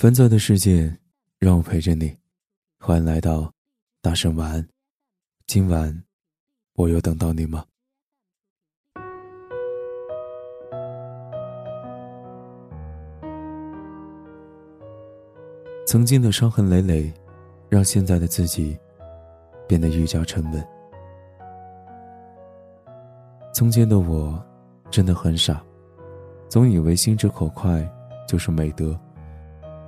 烦躁的世界，让我陪着你。欢迎来到大圣晚安。今晚，我有等到你吗？曾经的伤痕累累，让现在的自己变得愈加沉稳。从前的我，真的很傻，总以为心直口快就是美德。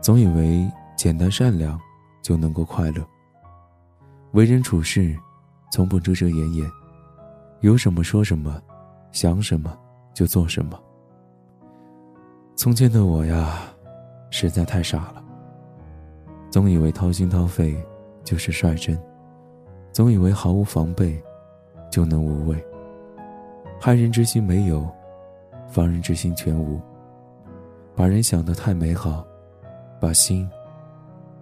总以为简单善良就能够快乐。为人处事，从不遮遮掩掩，有什么说什么，想什么就做什么。从前的我呀，实在太傻了。总以为掏心掏肺就是率真，总以为毫无防备就能无畏。害人之心没有，防人之心全无。把人想得太美好。把心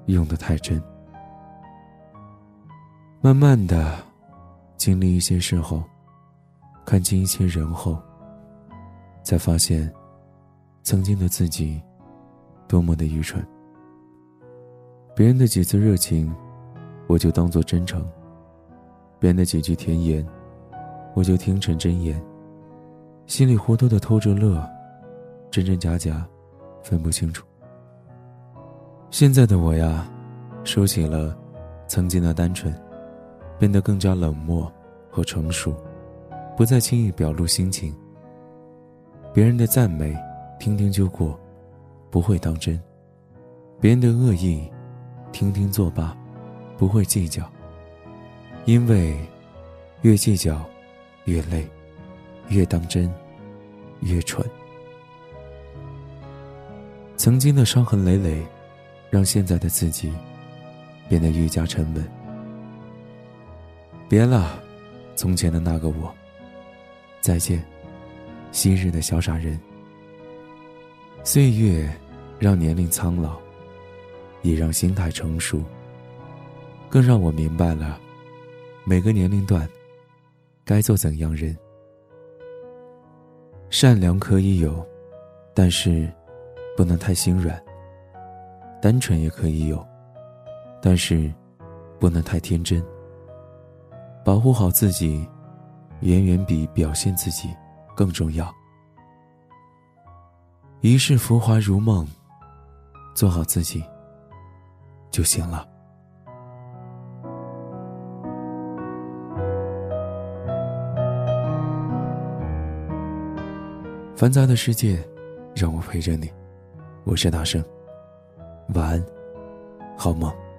用得太真，慢慢的经历一些事后，看清一些人后，才发现曾经的自己多么的愚蠢。别人的几次热情，我就当做真诚；别人的几句甜言，我就听成真言，心里糊涂的偷着乐，真真假假分不清楚。现在的我呀，收起了曾经的单纯，变得更加冷漠和成熟，不再轻易表露心情。别人的赞美，听听就过，不会当真；别人的恶意，听听作罢，不会计较。因为，越计较，越累；越当真，越蠢。曾经的伤痕累累。让现在的自己变得愈加沉稳。别了，从前的那个我。再见，昔日的小傻人。岁月让年龄苍老，也让心态成熟。更让我明白了，每个年龄段该做怎样人。善良可以有，但是不能太心软。单纯也可以有，但是不能太天真。保护好自己，远远比表现自己更重要。一世浮华如梦，做好自己就行了。繁杂的世界，让我陪着你。我是大圣。晚安，好梦。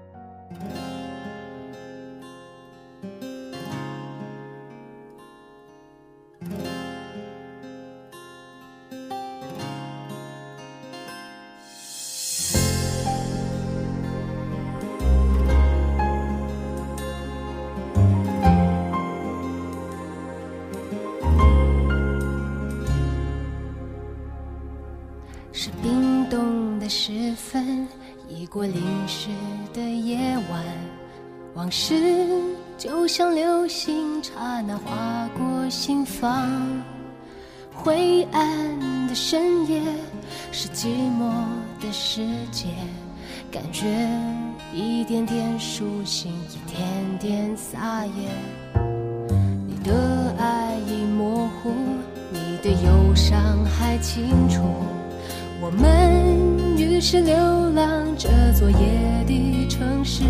过淋湿的夜晚，往事就像流星，刹那划过心房。灰暗的深夜，是寂寞的世界，感觉一点点苏醒，一点点撒野。你的爱已模糊，你的忧伤还清楚。我们于是流浪这座夜的城市，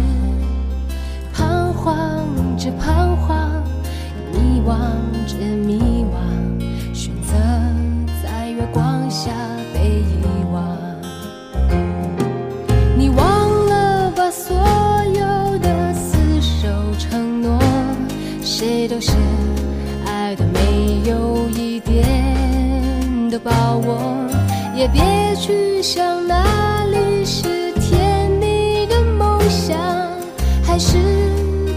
彷徨着彷徨，迷惘着迷惘，选择在月光下被遗忘。你忘了把所有的厮守承诺，谁都是也别去想哪里是甜蜜的梦想，还是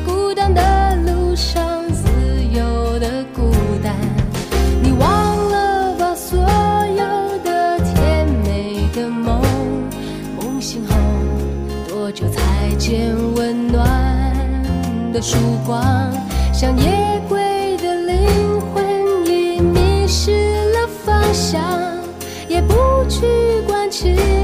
孤单的路上自由的孤单。你忘了吧所有的甜美的梦，梦醒后多久才见温暖的曙光？像夜归也不去管情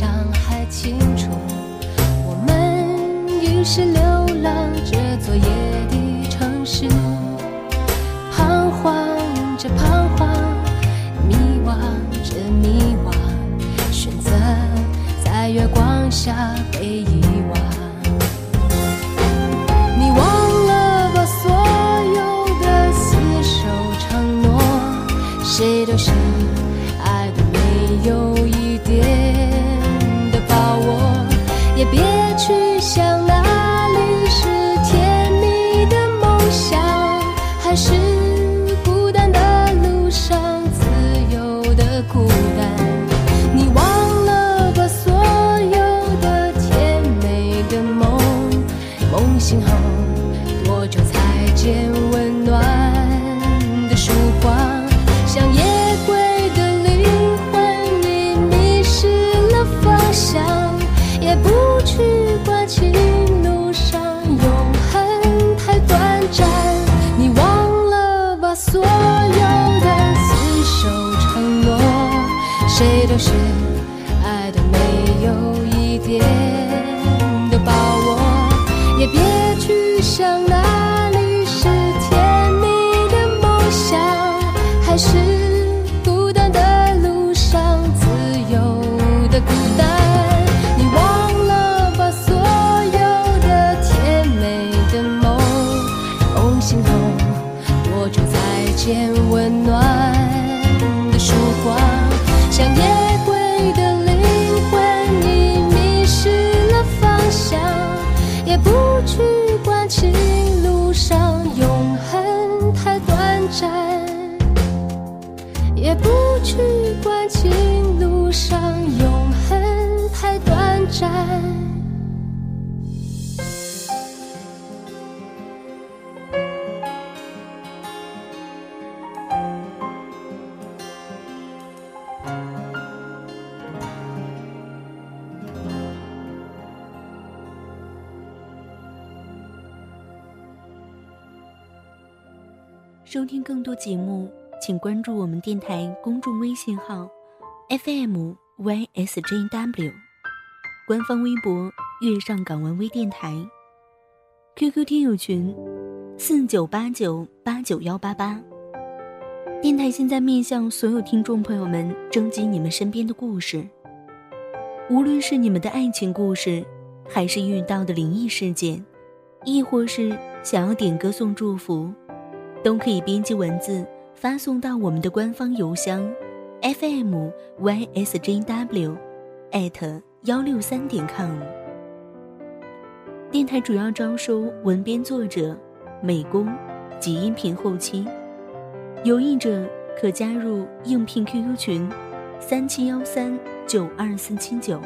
伤还清楚，我们于是流浪这座夜的城市，彷徨着，彷徨，迷惘着，迷惘，选择在月光下背影。久才见温暖的曙光？像夜归的灵魂，你迷失了方向，也不去关心路上永恒太短暂。你忘了吧，所有的厮守承诺，谁都是爱的没有一点的把握，也别去想山。收听更多节目，请关注我们电台公众微信号 FM YSJW，官方微博月上港湾微电台，QQ 听友群四九八九八九幺八八。电台现在面向所有听众朋友们征集你们身边的故事，无论是你们的爱情故事，还是遇到的灵异事件，亦或是想要点歌送祝福。都可以编辑文字发送到我们的官方邮箱，fm ysjw，艾特幺六三点 com。电台主要招收文编作者、美工及音频后期，有意者可加入应聘 QQ 群：三七幺三九二四七九。